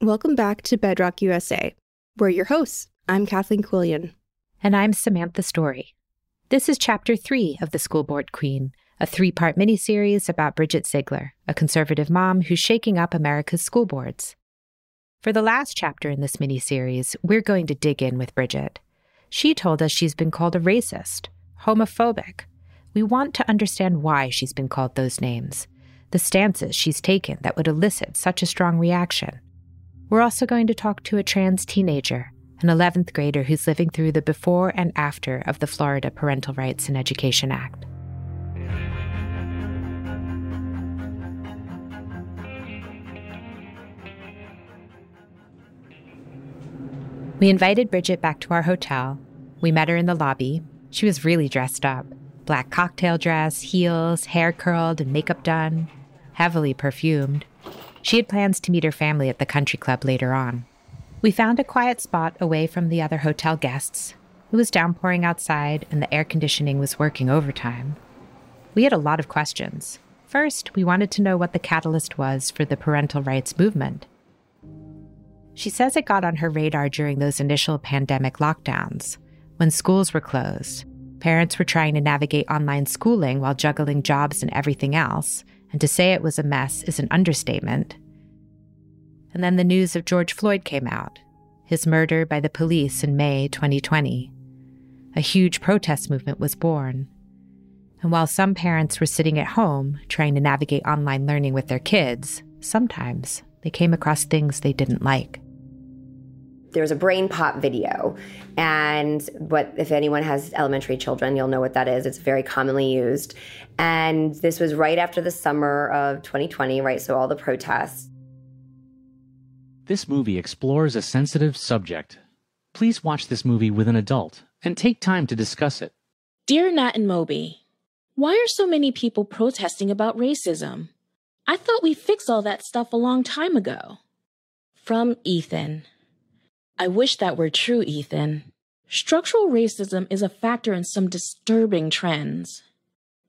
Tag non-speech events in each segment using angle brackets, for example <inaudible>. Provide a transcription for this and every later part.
Welcome back to Bedrock USA. We're your hosts. I'm Kathleen Quillian. And I'm Samantha Storey. This is Chapter 3 of The School Board Queen, a three part miniseries about Bridget Ziegler, a conservative mom who's shaking up America's school boards. For the last chapter in this miniseries, we're going to dig in with Bridget. She told us she's been called a racist, homophobic. We want to understand why she's been called those names, the stances she's taken that would elicit such a strong reaction. We're also going to talk to a trans teenager, an 11th grader who's living through the before and after of the Florida Parental Rights in Education Act. We invited Bridget back to our hotel. We met her in the lobby. She was really dressed up black cocktail dress, heels, hair curled, and makeup done, heavily perfumed. She had plans to meet her family at the country club later on. We found a quiet spot away from the other hotel guests. It was downpouring outside, and the air conditioning was working overtime. We had a lot of questions. First, we wanted to know what the catalyst was for the parental rights movement. She says it got on her radar during those initial pandemic lockdowns, when schools were closed. Parents were trying to navigate online schooling while juggling jobs and everything else, and to say it was a mess is an understatement. And then the news of George Floyd came out, his murder by the police in May 2020. A huge protest movement was born. And while some parents were sitting at home trying to navigate online learning with their kids, sometimes they came across things they didn't like there's a BrainPop video. And what if anyone has elementary children you'll know what that is. It's very commonly used. And this was right after the summer of 2020 right? So all the protests. This movie explores a sensitive subject. Please watch this movie with an adult and take time to discuss it. Dear nat and moby why are so many people protesting about racism? I thought we fixed all that stuff a long time ago. From ethan I wish that were true, Ethan. Structural racism is a factor in some disturbing trends.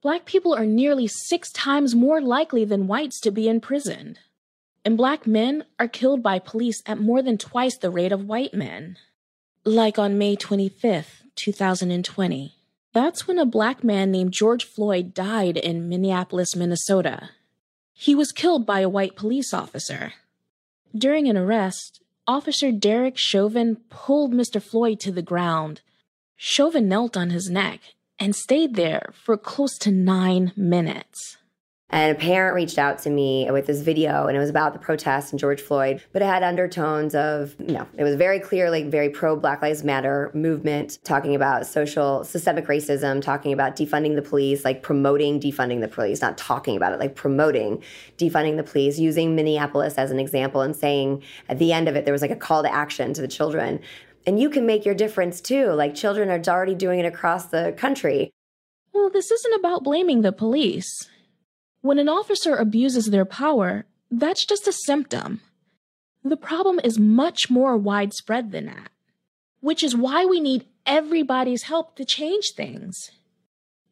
Black people are nearly six times more likely than whites to be imprisoned. And black men are killed by police at more than twice the rate of white men. Like on May 25th, 2020. That's when a black man named George Floyd died in Minneapolis, Minnesota. He was killed by a white police officer. During an arrest, Officer Derek Chauvin pulled Mr. Floyd to the ground. Chauvin knelt on his neck and stayed there for close to nine minutes. And a parent reached out to me with this video, and it was about the protests and George Floyd, but it had undertones of, you know, it was very clearly like, very pro Black Lives Matter movement, talking about social systemic racism, talking about defunding the police, like promoting defunding the police, not talking about it, like promoting defunding the police, using Minneapolis as an example and saying at the end of it, there was like a call to action to the children. And you can make your difference too. Like children are already doing it across the country. Well, this isn't about blaming the police. When an officer abuses their power, that's just a symptom. The problem is much more widespread than that, which is why we need everybody's help to change things.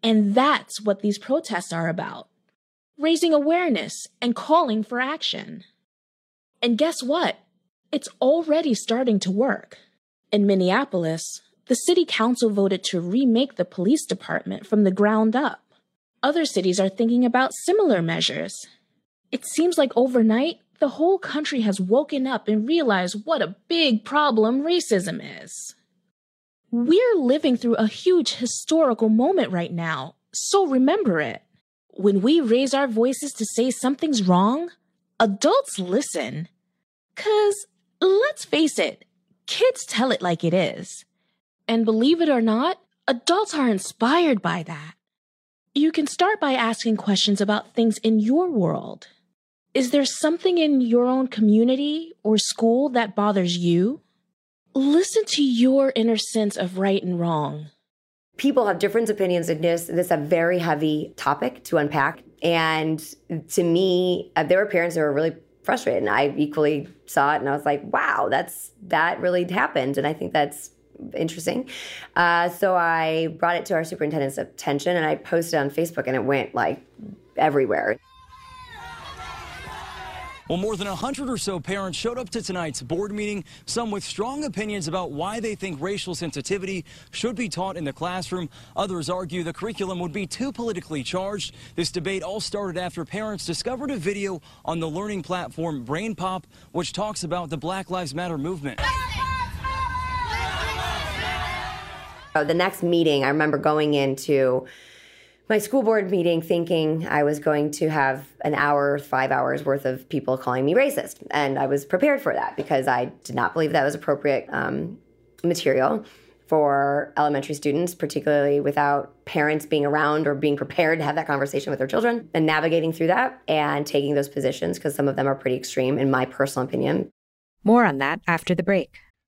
And that's what these protests are about raising awareness and calling for action. And guess what? It's already starting to work. In Minneapolis, the city council voted to remake the police department from the ground up. Other cities are thinking about similar measures. It seems like overnight, the whole country has woken up and realized what a big problem racism is. We're living through a huge historical moment right now, so remember it. When we raise our voices to say something's wrong, adults listen. Cause let's face it, kids tell it like it is. And believe it or not, adults are inspired by that. You can start by asking questions about things in your world. Is there something in your own community or school that bothers you? Listen to your inner sense of right and wrong. People have different opinions in this. This is a very heavy topic to unpack. And to me, uh, there were parents who were really frustrated. And I equally saw it and I was like, wow, that's that really happened. And I think that's interesting. Uh, so I brought it to our superintendent's attention and I posted on Facebook and it went like everywhere. Well, more than 100 or so parents showed up to tonight's board meeting, some with strong opinions about why they think racial sensitivity should be taught in the classroom. Others argue the curriculum would be too politically charged. This debate all started after parents discovered a video on the learning platform BrainPop, which talks about the Black Lives Matter movement. The next meeting, I remember going into my school board meeting thinking I was going to have an hour, five hours worth of people calling me racist. And I was prepared for that because I did not believe that was appropriate um, material for elementary students, particularly without parents being around or being prepared to have that conversation with their children and navigating through that and taking those positions because some of them are pretty extreme, in my personal opinion. More on that after the break.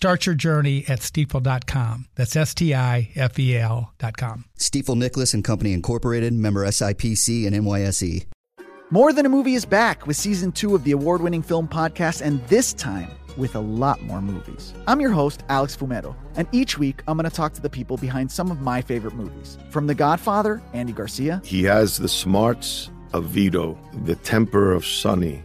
Start your journey at stifel.com. That's S T I F E L.com. Stifel Nicolaus and Company Incorporated, member SIPC and NYSE. More Than a Movie is back with season two of the award winning film podcast, and this time with a lot more movies. I'm your host, Alex Fumero, and each week I'm going to talk to the people behind some of my favorite movies. From The Godfather, Andy Garcia. He has the smarts of Vito, the temper of Sonny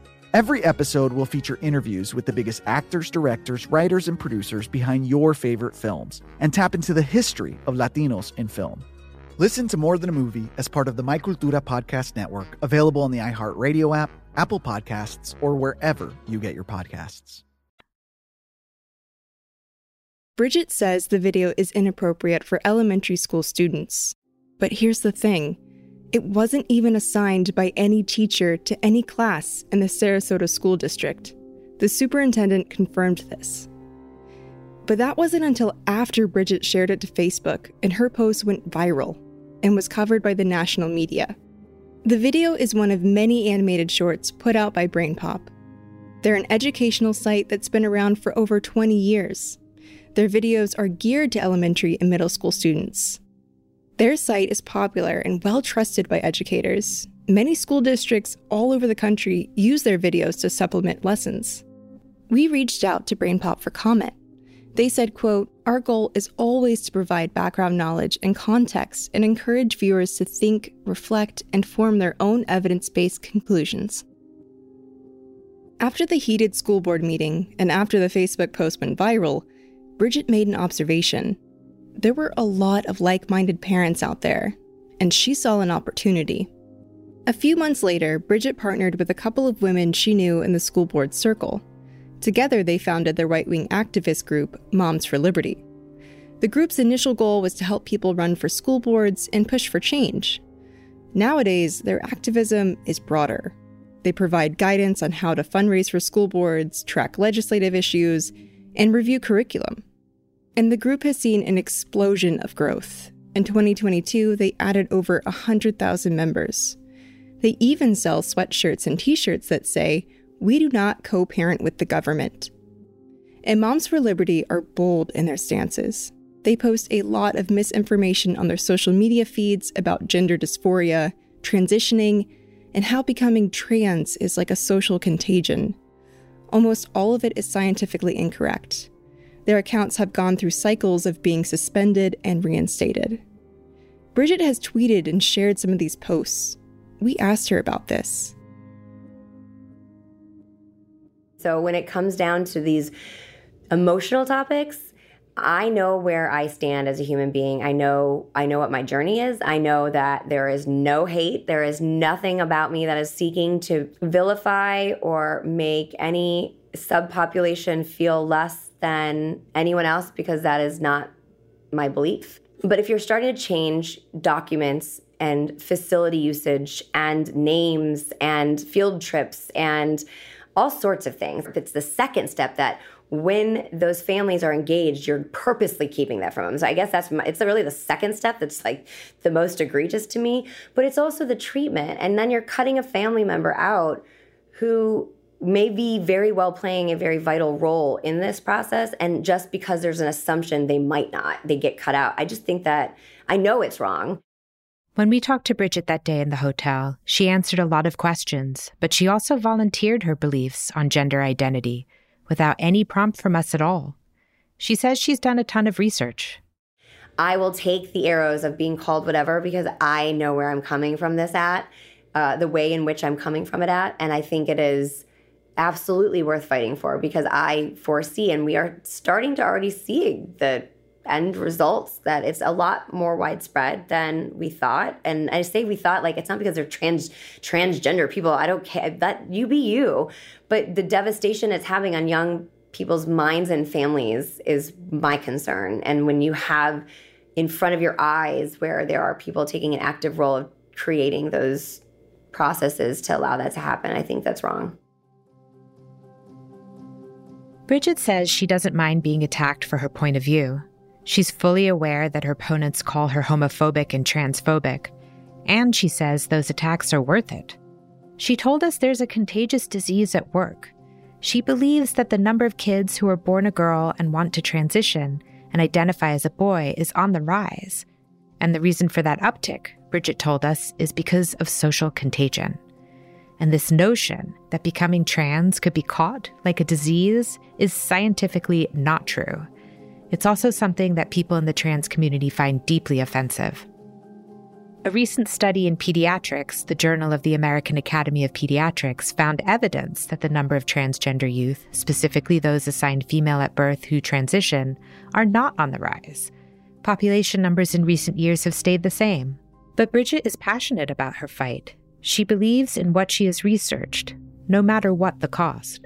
Every episode will feature interviews with the biggest actors, directors, writers, and producers behind your favorite films and tap into the history of Latinos in film. Listen to More Than a Movie as part of the My Cultura podcast network, available on the iHeartRadio app, Apple Podcasts, or wherever you get your podcasts. Bridget says the video is inappropriate for elementary school students. But here's the thing it wasn't even assigned by any teacher to any class in the Sarasota School District. The superintendent confirmed this. But that wasn't until after Bridget shared it to Facebook and her post went viral and was covered by the national media. The video is one of many animated shorts put out by BrainPop. They're an educational site that's been around for over 20 years. Their videos are geared to elementary and middle school students, their site is popular and well trusted by educators. Many school districts all over the country use their videos to supplement lessons. We reached out to BrainPop for comment. They said, quote, Our goal is always to provide background knowledge and context and encourage viewers to think, reflect, and form their own evidence based conclusions. After the heated school board meeting and after the Facebook post went viral, Bridget made an observation there were a lot of like minded parents out there, and she saw an opportunity. A few months later, Bridget partnered with a couple of women she knew in the school board circle. Together, they founded the right wing activist group, Moms for Liberty. The group's initial goal was to help people run for school boards and push for change. Nowadays, their activism is broader. They provide guidance on how to fundraise for school boards, track legislative issues, and review curriculum. And the group has seen an explosion of growth. In 2022, they added over 100,000 members. They even sell sweatshirts and t shirts that say, We do not co parent with the government. And Moms for Liberty are bold in their stances. They post a lot of misinformation on their social media feeds about gender dysphoria, transitioning, and how becoming trans is like a social contagion. Almost all of it is scientifically incorrect. Their accounts have gone through cycles of being suspended and reinstated. Bridget has tweeted and shared some of these posts. We asked her about this. So, when it comes down to these emotional topics, I know where I stand as a human being. I know I know what my journey is. I know that there is no hate. There is nothing about me that is seeking to vilify or make any subpopulation feel less than anyone else because that is not my belief. But if you're starting to change documents and facility usage and names and field trips and all sorts of things, it's the second step that when those families are engaged, you're purposely keeping that from them. So I guess that's my, it's really the second step that's like the most egregious to me. But it's also the treatment, and then you're cutting a family member out who may be very well playing a very vital role in this process, and just because there's an assumption they might not, they get cut out. I just think that I know it's wrong. When we talked to Bridget that day in the hotel, she answered a lot of questions, but she also volunteered her beliefs on gender identity without any prompt from us at all. She says she's done a ton of research. I will take the arrows of being called whatever because I know where I'm coming from this at, uh, the way in which I'm coming from it at. And I think it is absolutely worth fighting for because I foresee, and we are starting to already see the end results that it's a lot more widespread than we thought. And I say we thought like it's not because they're trans transgender people. I don't care that you be you, but the devastation it's having on young people's minds and families is my concern. And when you have in front of your eyes where there are people taking an active role of creating those processes to allow that to happen, I think that's wrong. Bridget says she doesn't mind being attacked for her point of view. She's fully aware that her opponents call her homophobic and transphobic, and she says those attacks are worth it. She told us there's a contagious disease at work. She believes that the number of kids who are born a girl and want to transition and identify as a boy is on the rise. And the reason for that uptick, Bridget told us, is because of social contagion. And this notion that becoming trans could be caught like a disease is scientifically not true. It's also something that people in the trans community find deeply offensive. A recent study in Pediatrics, the Journal of the American Academy of Pediatrics, found evidence that the number of transgender youth, specifically those assigned female at birth who transition, are not on the rise. Population numbers in recent years have stayed the same. But Bridget is passionate about her fight. She believes in what she has researched, no matter what the cost.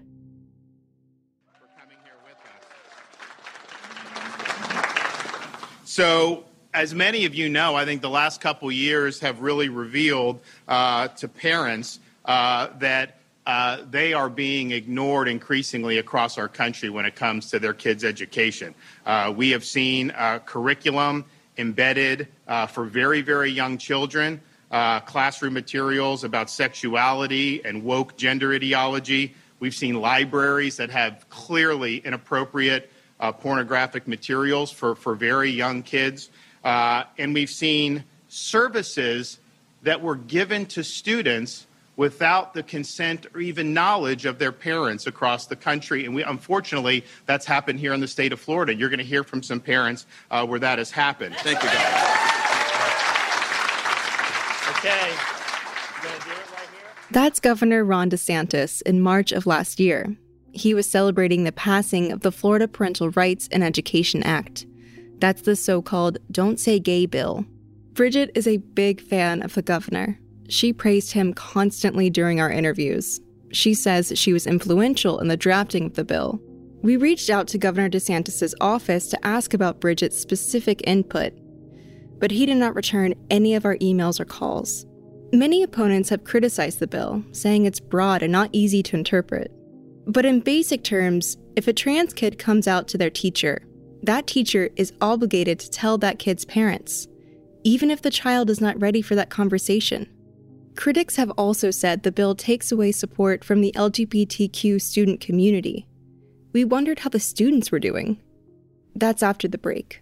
So, as many of you know, I think the last couple years have really revealed uh, to parents uh, that uh, they are being ignored increasingly across our country when it comes to their kids' education. Uh, we have seen uh, curriculum embedded uh, for very, very young children, classroom materials about sexuality and woke gender ideology. We've seen libraries that have clearly inappropriate uh, pornographic materials for, for very young kids. Uh, and we've seen services that were given to students without the consent or even knowledge of their parents across the country. And we, unfortunately, that's happened here in the state of Florida. You're going to hear from some parents uh, where that has happened. Thank you, guys. Okay. That's Governor Ron DeSantis in March of last year he was celebrating the passing of the Florida Parental Rights in Education Act. That's the so called Don't Say Gay bill. Bridget is a big fan of the governor. She praised him constantly during our interviews. She says she was influential in the drafting of the bill. We reached out to Governor DeSantis' office to ask about Bridget's specific input, but he did not return any of our emails or calls. Many opponents have criticized the bill, saying it's broad and not easy to interpret. But in basic terms, if a trans kid comes out to their teacher, that teacher is obligated to tell that kid's parents, even if the child is not ready for that conversation. Critics have also said the bill takes away support from the LGBTQ student community. We wondered how the students were doing. That's after the break.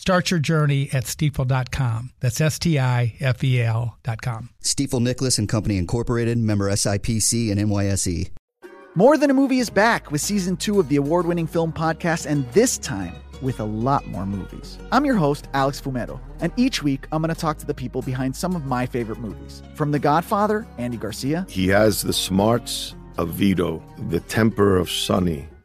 Start your journey at stifel.com. That's S T I F E L.com. Stifel Nicolaus and Company Incorporated, member SIPC and NYSE. More Than a Movie is back with season two of the award winning film podcast, and this time with a lot more movies. I'm your host, Alex Fumero, and each week I'm going to talk to the people behind some of my favorite movies. From The Godfather, Andy Garcia. He has the smarts of Vito, the temper of Sonny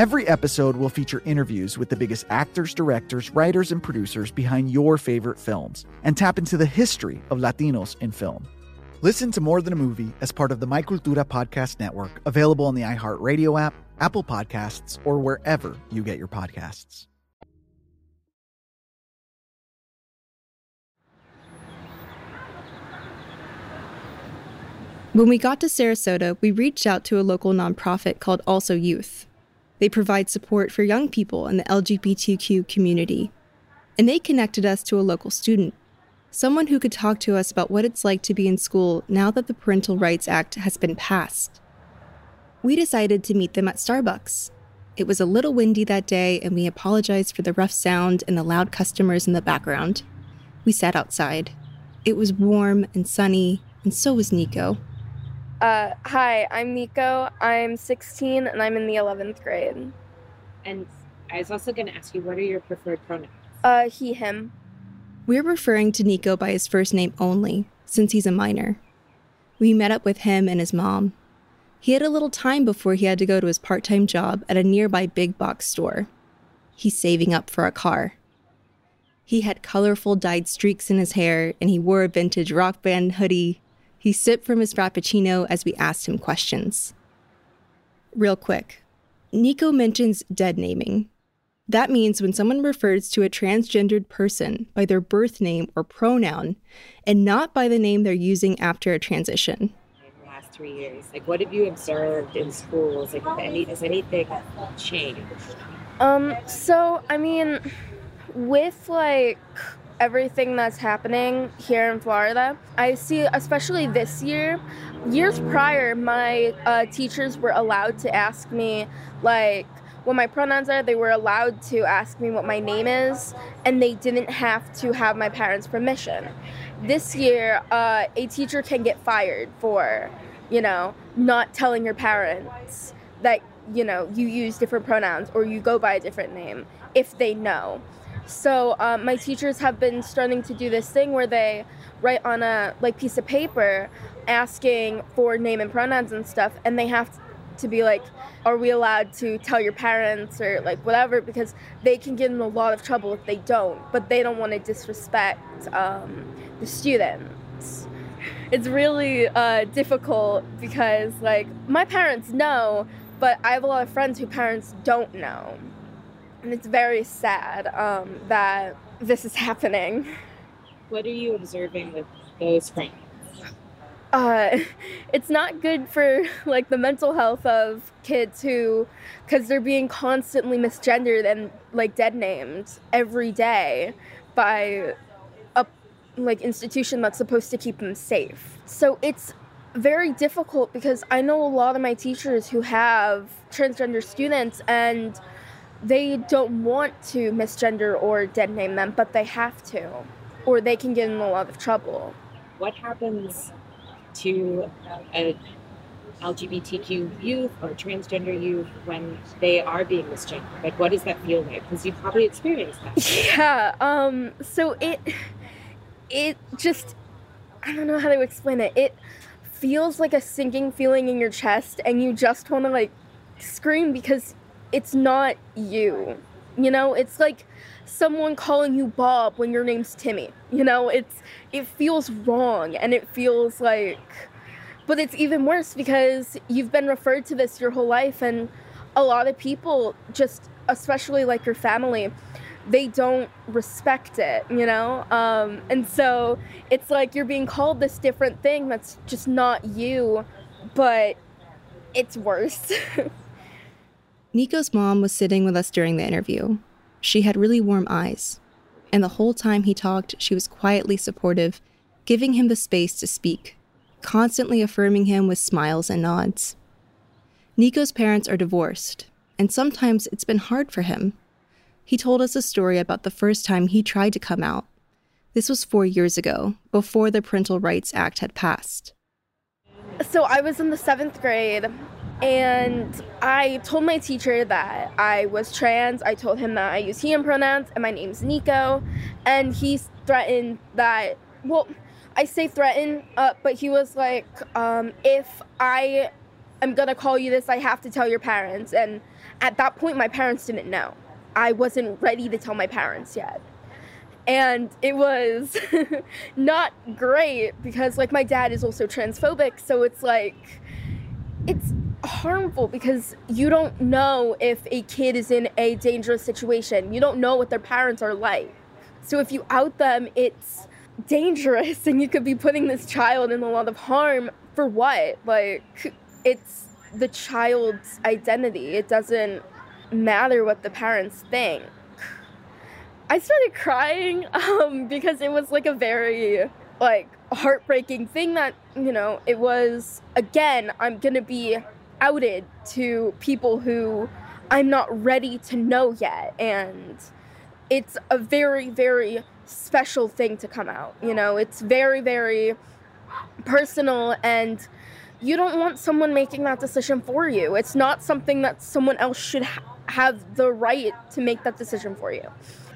Every episode will feature interviews with the biggest actors, directors, writers, and producers behind your favorite films and tap into the history of Latinos in film. Listen to More Than a Movie as part of the My Cultura Podcast Network, available on the iHeartRadio app, Apple Podcasts, or wherever you get your podcasts. When we got to Sarasota, we reached out to a local nonprofit called Also Youth. They provide support for young people in the LGBTQ community. And they connected us to a local student, someone who could talk to us about what it's like to be in school now that the Parental Rights Act has been passed. We decided to meet them at Starbucks. It was a little windy that day, and we apologized for the rough sound and the loud customers in the background. We sat outside. It was warm and sunny, and so was Nico. Uh, hi, I'm Nico. I'm 16 and I'm in the 11th grade. And I was also going to ask you, what are your preferred pronouns? Uh, he, him. We're referring to Nico by his first name only, since he's a minor. We met up with him and his mom. He had a little time before he had to go to his part time job at a nearby big box store. He's saving up for a car. He had colorful dyed streaks in his hair, and he wore a vintage rock band hoodie he sipped from his Frappuccino as we asked him questions. Real quick Nico mentions dead naming. That means when someone refers to a transgendered person by their birth name or pronoun and not by the name they're using after a transition. In the last three years, like what have you observed in schools? Like, any, has anything changed? Um, so, I mean, with like everything that's happening here in Florida. I see, especially this year, years prior, my uh, teachers were allowed to ask me, like, what my pronouns are. They were allowed to ask me what my name is, and they didn't have to have my parents' permission. This year, uh, a teacher can get fired for, you know, not telling your parents that, you know, you use different pronouns or you go by a different name if they know. So um, my teachers have been starting to do this thing where they write on a like piece of paper asking for name and pronouns and stuff, and they have to be like, are we allowed to tell your parents or like whatever? Because they can get in a lot of trouble if they don't, but they don't want to disrespect um, the students. It's really uh, difficult because like my parents know but I have a lot of friends who parents don't know. And it's very sad um, that this is <laughs> happening. What are you observing with those friends? uh, <laughs> it's not good for <laughs> like the mental health of kids who because they're being constantly misgendered and like dead named every day by a like institution that's supposed to keep them safe so it's very difficult because i know a lot of my teachers who have transgender students and they don't want to misgender or dead name them but they have to or they can get in a lot of trouble what happens to a LGBTQ youth or transgender youth when they are being misgendered? Like, what does that feel like? Because you've probably experienced that. <laughs> Yeah. Um. So it, it just, I don't know how to explain it. It feels like a sinking feeling in your chest, and you just want to like scream because it's not you. You know, it's like someone calling you Bob when your name's Timmy. You know, it's it feels wrong and it feels like but it's even worse because you've been referred to this your whole life and a lot of people just especially like your family they don't respect it you know um, and so it's like you're being called this different thing that's just not you but it's worse <laughs> nico's mom was sitting with us during the interview she had really warm eyes and the whole time he talked, she was quietly supportive, giving him the space to speak, constantly affirming him with smiles and nods. Nico's parents are divorced, and sometimes it's been hard for him. He told us a story about the first time he tried to come out. This was four years ago, before the Parental Rights Act had passed. So I was in the seventh grade, and I told my teacher that I was trans. I told him that I use he and pronouns and my name's Nico. And he threatened that, well, I say threatened, uh, but he was like, um, if I am gonna call you this, I have to tell your parents. And at that point, my parents didn't know. I wasn't ready to tell my parents yet. And it was <laughs> not great because, like, my dad is also transphobic. So it's like, it's harmful because you don't know if a kid is in a dangerous situation. You don't know what their parents are like. So if you out them, it's dangerous <laughs> and you could be putting this child in a lot of harm for what? Like, it's the child's identity. It doesn't matter what the parents think. I started crying <laughs> um, because it was like a very like heartbreaking thing that you know it was again i'm gonna be outed to people who I'm not ready to know yet. And it's a very, very special thing to come out. You know, it's very, very personal and you don't want someone making that decision for you. It's not something that someone else should ha- have the right to make that decision for you.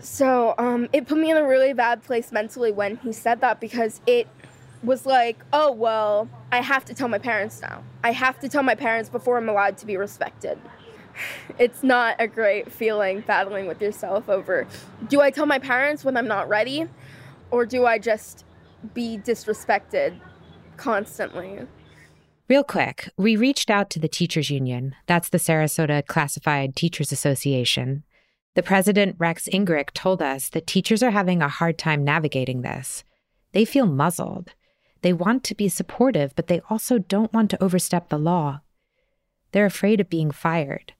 So um, it put me in a really bad place mentally when he said that because it was like, oh, well, I have to tell my parents now. I have to tell my parents before I'm allowed to be respected. <sighs> It's not a great feeling battling with yourself over do I tell my parents when I'm not ready or do I just be disrespected constantly? Real quick, we reached out to the Teachers Union. That's the Sarasota Classroom Teachers Association. The president, Rex Ingrick, told us that teachers are having a hard time navigating this. They feel muzzled. They want to be supportive, but they also don't want to overstep the law. They're afraid of being fired.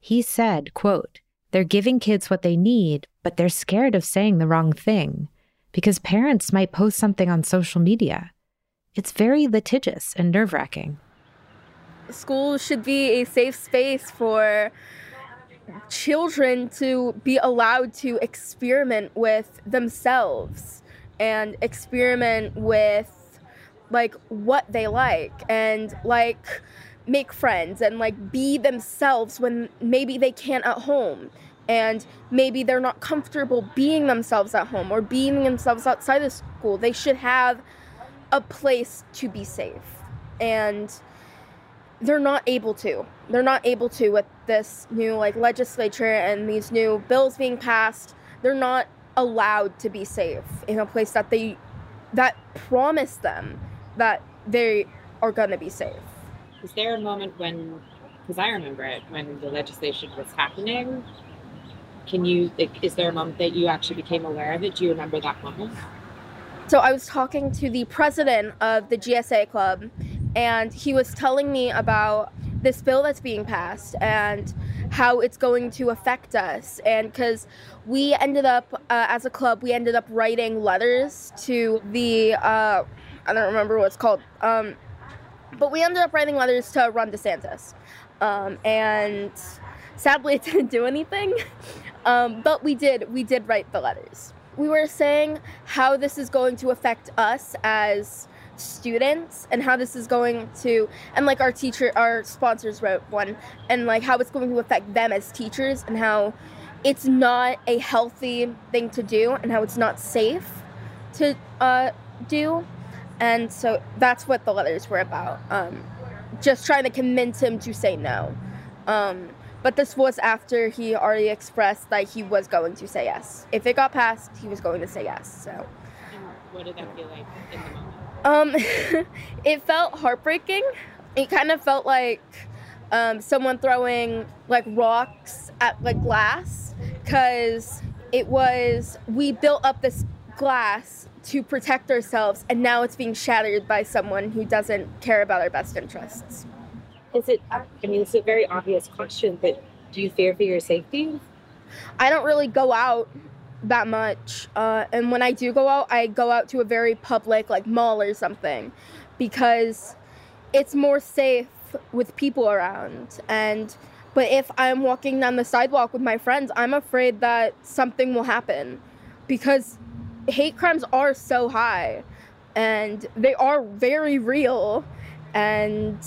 He said, quote, they're giving kids what they need, but they're scared of saying the wrong thing because parents might post something on social media. It's very litigious and nerve wracking. School should be a safe space for children to be allowed to experiment with themselves and experiment with like what they like and like make friends and like be themselves when maybe they can't at home. And maybe they're not comfortable being themselves at home or being themselves outside of school. They should have a place to be safe. And they're not able to. They're not able to with this new like legislature and these new bills being passed. They're not allowed to be safe in a place that they that promised them that they are going to be safe. Is there a moment when because I remember it when the legislation was happening. Can you, like, is there a moment that you actually became aware of it? Do you remember that moment? So I was talking to the president of the GSA club, and he was telling me about this bill that's being passed and how it's going to affect us. And because we ended up, uh, as a club, we ended up writing letters to the, uh, I don't remember what it's called, um, but we ended up writing letters to Ron DeSantis. Um, and sadly, <laughs> it didn't do anything. Um, but we did, we did write the letters. We were saying how this is going to affect us as students and how this is going to and like our teacher our sponsors wrote one and like how it's going to affect them as teachers and how it's not a healthy thing to do and how it's not safe to uh, do and so that's what the letters were about um, just trying to convince him to say no. Um, but this was after he already expressed that he was going to say yes. If it got passed he was going to say yes so. And what did that feel like in the moment? Um, <laughs> it felt heartbreaking. It kind of felt like um, someone throwing like rocks at like glass because it was we built up this glass to protect ourselves and now it's being shattered by someone who doesn't care about our best interests. Is it, I mean, it's a very obvious question, but do you fear for your safety? I don't really go out that much. Uh, and when I do go out, I go out to a very public, like mall or something, because it's more safe with people around. And but if I'm walking down the sidewalk with my friends, I'm afraid that something will happen, because hate crimes are so high, and they are very real. And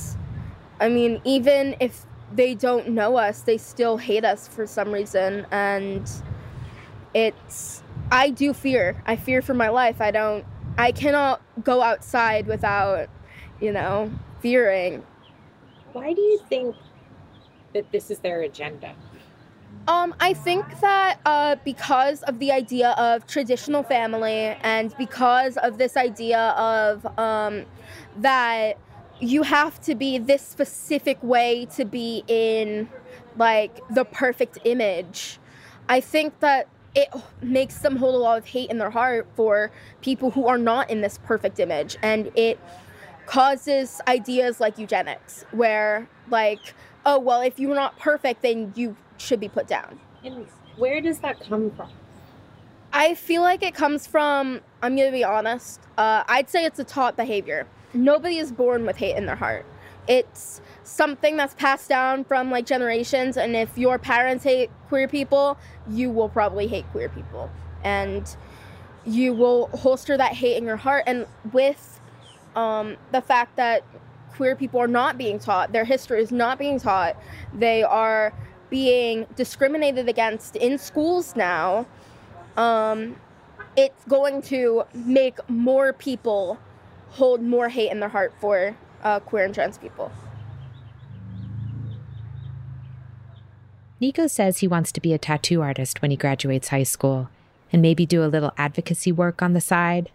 I mean, even if they don't know us, they still hate us for some reason, and it's I do fear. I fear for my life. I don't I cannot go outside without, you know, fearing. Why do you think that this is their agenda? Um, I think that uh, because of the idea of traditional family and because of this idea of um, that you have to be this specific way to be in like the perfect image, I think that it makes them hold a lot of hate in their heart for people who are not in this perfect image. And it causes ideas like eugenics where like oh well if you're not perfect then you should be put down. And where does that come from? I feel like it comes from i'm gonna be honest uh, i'd say it's a taught behavior. Nobody is born with hate in their heart. It's something that's passed down from like generations and if your parents hate queer people you will probably hate queer people. And you will holster that hate in your heart and with um, the fact that queer people are not being taught their history is not being taught they are being discriminated against in schools now um, it's going to make more people hold more hate in their heart for uh, queer and trans people Nico says he wants to be a tattoo artist when he graduates high school and maybe do a little advocacy work on the side.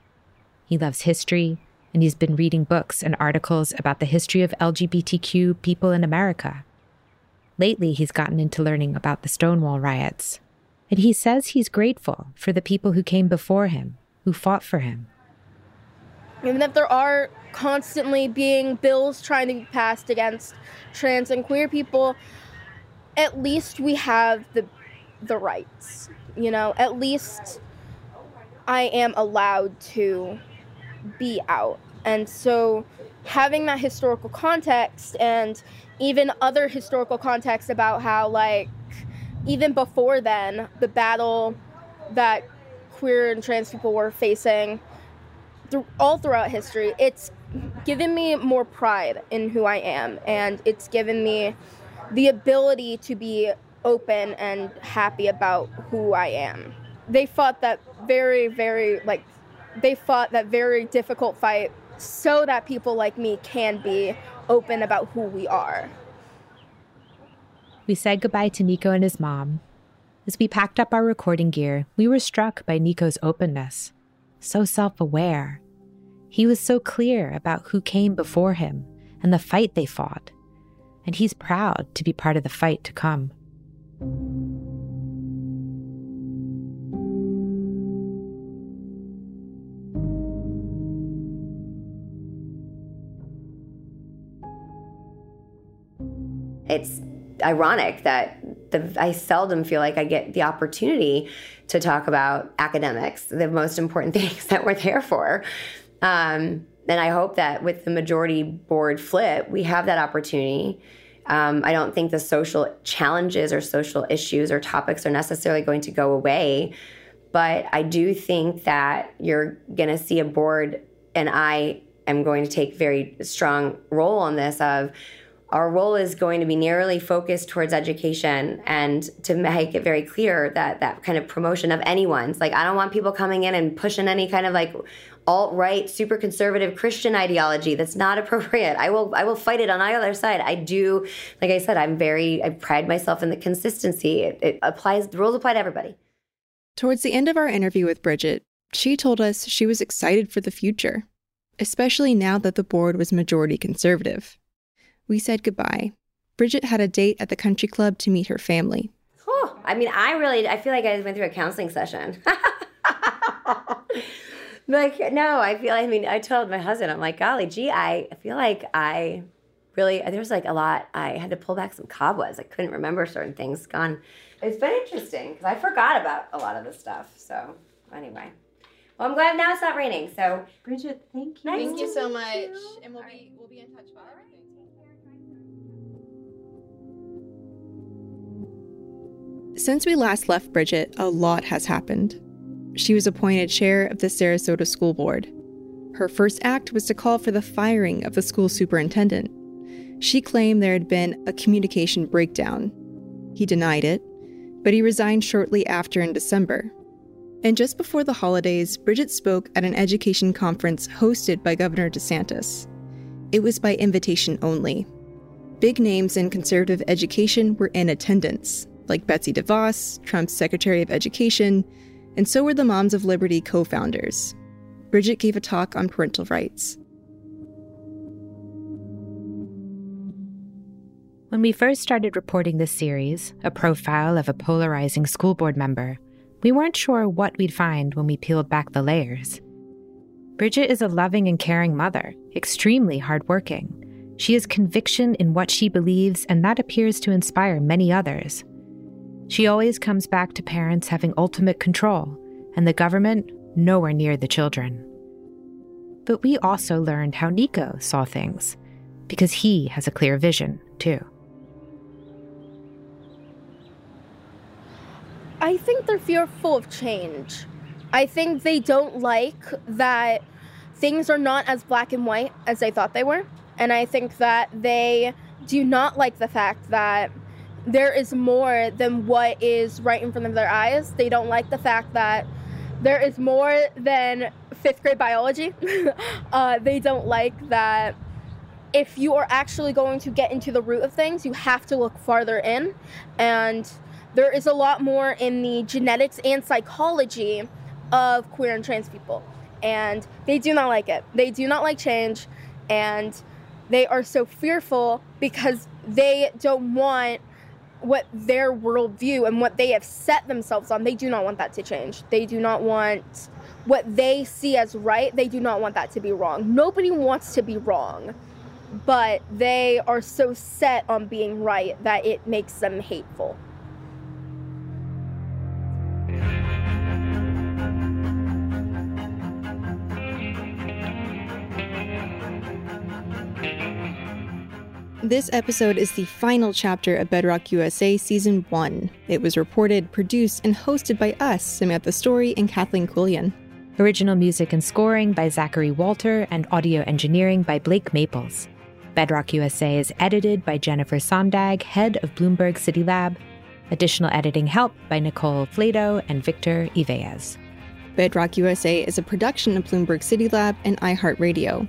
He loves history, and he's been reading books and articles about the history of LGBTQ people in America. Lately, he's gotten into learning about the Stonewall riots, and he says he's grateful for the people who came before him, who fought for him. Even if there are constantly being bills trying to be passed against trans and queer people, at least we have the the rights. You know, at least I am allowed to be out. And so having that historical context and even other historical context about how like even before then the battle that queer and trans people were facing th- all throughout history it's given me more pride in who I am and it's given me the ability to be open and happy about who I am. They fought that very, very, like, they fought that very difficult fight so that people like me can be open about who we are. We said goodbye to Nico and his mom. As we packed up our recording gear, we were struck by Nico's openness. So self aware. He was so clear about who came before him and the fight they fought and he's proud to be part of the fight to come. It's ironic that the, I seldom feel like I get the opportunity to talk about academics, the most important <laughs> things that we're there for. Um, and I hope that with the majority board flip, we have that opportunity. Um, I don't think the social challenges or social issues or topics are necessarily going to go away. But I do think that you're going to see a board, and I am going to take very strong role on this of our role is going to be narrowly focused towards education and to make it very clear that that kind of promotion of anyone's like i don't want people coming in and pushing any kind of like alt-right super conservative christian ideology. That's not appropriate. I will i will fight it on either side. I do like i said i'm very i pride myself in the consistency. It, it applies the rules apply to everybody. Towards the end of our interview with Bridget, she told us she was excited for the future, especially now that the board was majority conservative. We said goodbye. Bridget had a date at the country club to meet her family. Oh, I mean, I really, I feel like I went through a counseling session. <laughs> like, no, I feel, I mean, I told my husband, I'm like, golly, gee, I feel like I really, there was like a lot, I had to pull back some cobwebs. I couldn't remember certain things. Gone. It's been interesting because I forgot about a lot of this stuff. So, anyway. Well, I'm glad now it's not raining. So, Bridget, thank you. Nice Thank you so much. you. And we'll be we'll be in touch about everything. Since we last left Bridget, a lot has happened. She was appointed chair of the Sarasota School Board. Her first act was to call for the firing of the school superintendent. She claimed there had been a communication breakdown. He denied it, but he resigned shortly after in December. And just before the holidays, Bridget spoke at an education conference hosted by Governor DeSantis. It was by invitation only. Big names in conservative education were in attendance, like Betsy DeVos, Trump's Secretary of Education, and so were the Moms of Liberty co founders. Bridget gave a talk on parental rights. When we first started reporting this series, a profile of a polarizing school board member, we weren't sure what we'd find when we peeled back the layers. Bridget is a loving and caring mother, extremely hardworking. She has conviction in what she believes, and that appears to inspire many others. She always comes back to parents having ultimate control, and the government nowhere near the children. But we also learned how Nico saw things, because he has a clear vision, too. I think they're fearful of change. I think they don't like that things are not as black and white as they thought they were. And I think that they do not like the fact that there is more than what is right in front of their eyes. They don't like the fact that there is more than fifth grade biology. <laughs> uh, they don't like that if you are actually going to get into the root of things, you have to look farther in. And there is a lot more in the genetics and psychology of queer and trans people. And they do not like it. They do not like change. And they are so fearful because they don't want what their worldview and what they have set themselves on, they do not want that to change. They do not want what they see as right, they do not want that to be wrong. Nobody wants to be wrong, but they are so set on being right that it makes them hateful. This episode is the final chapter of Bedrock USA Season 1. It was reported, produced, and hosted by us, Samantha Storey and Kathleen Quillian. Original music and scoring by Zachary Walter and audio engineering by Blake Maples. Bedrock USA is edited by Jennifer Sondag, head of Bloomberg City Lab. Additional editing help by Nicole Flatow and Victor Iveas. Bedrock USA is a production of Bloomberg City Lab and iHeartRadio.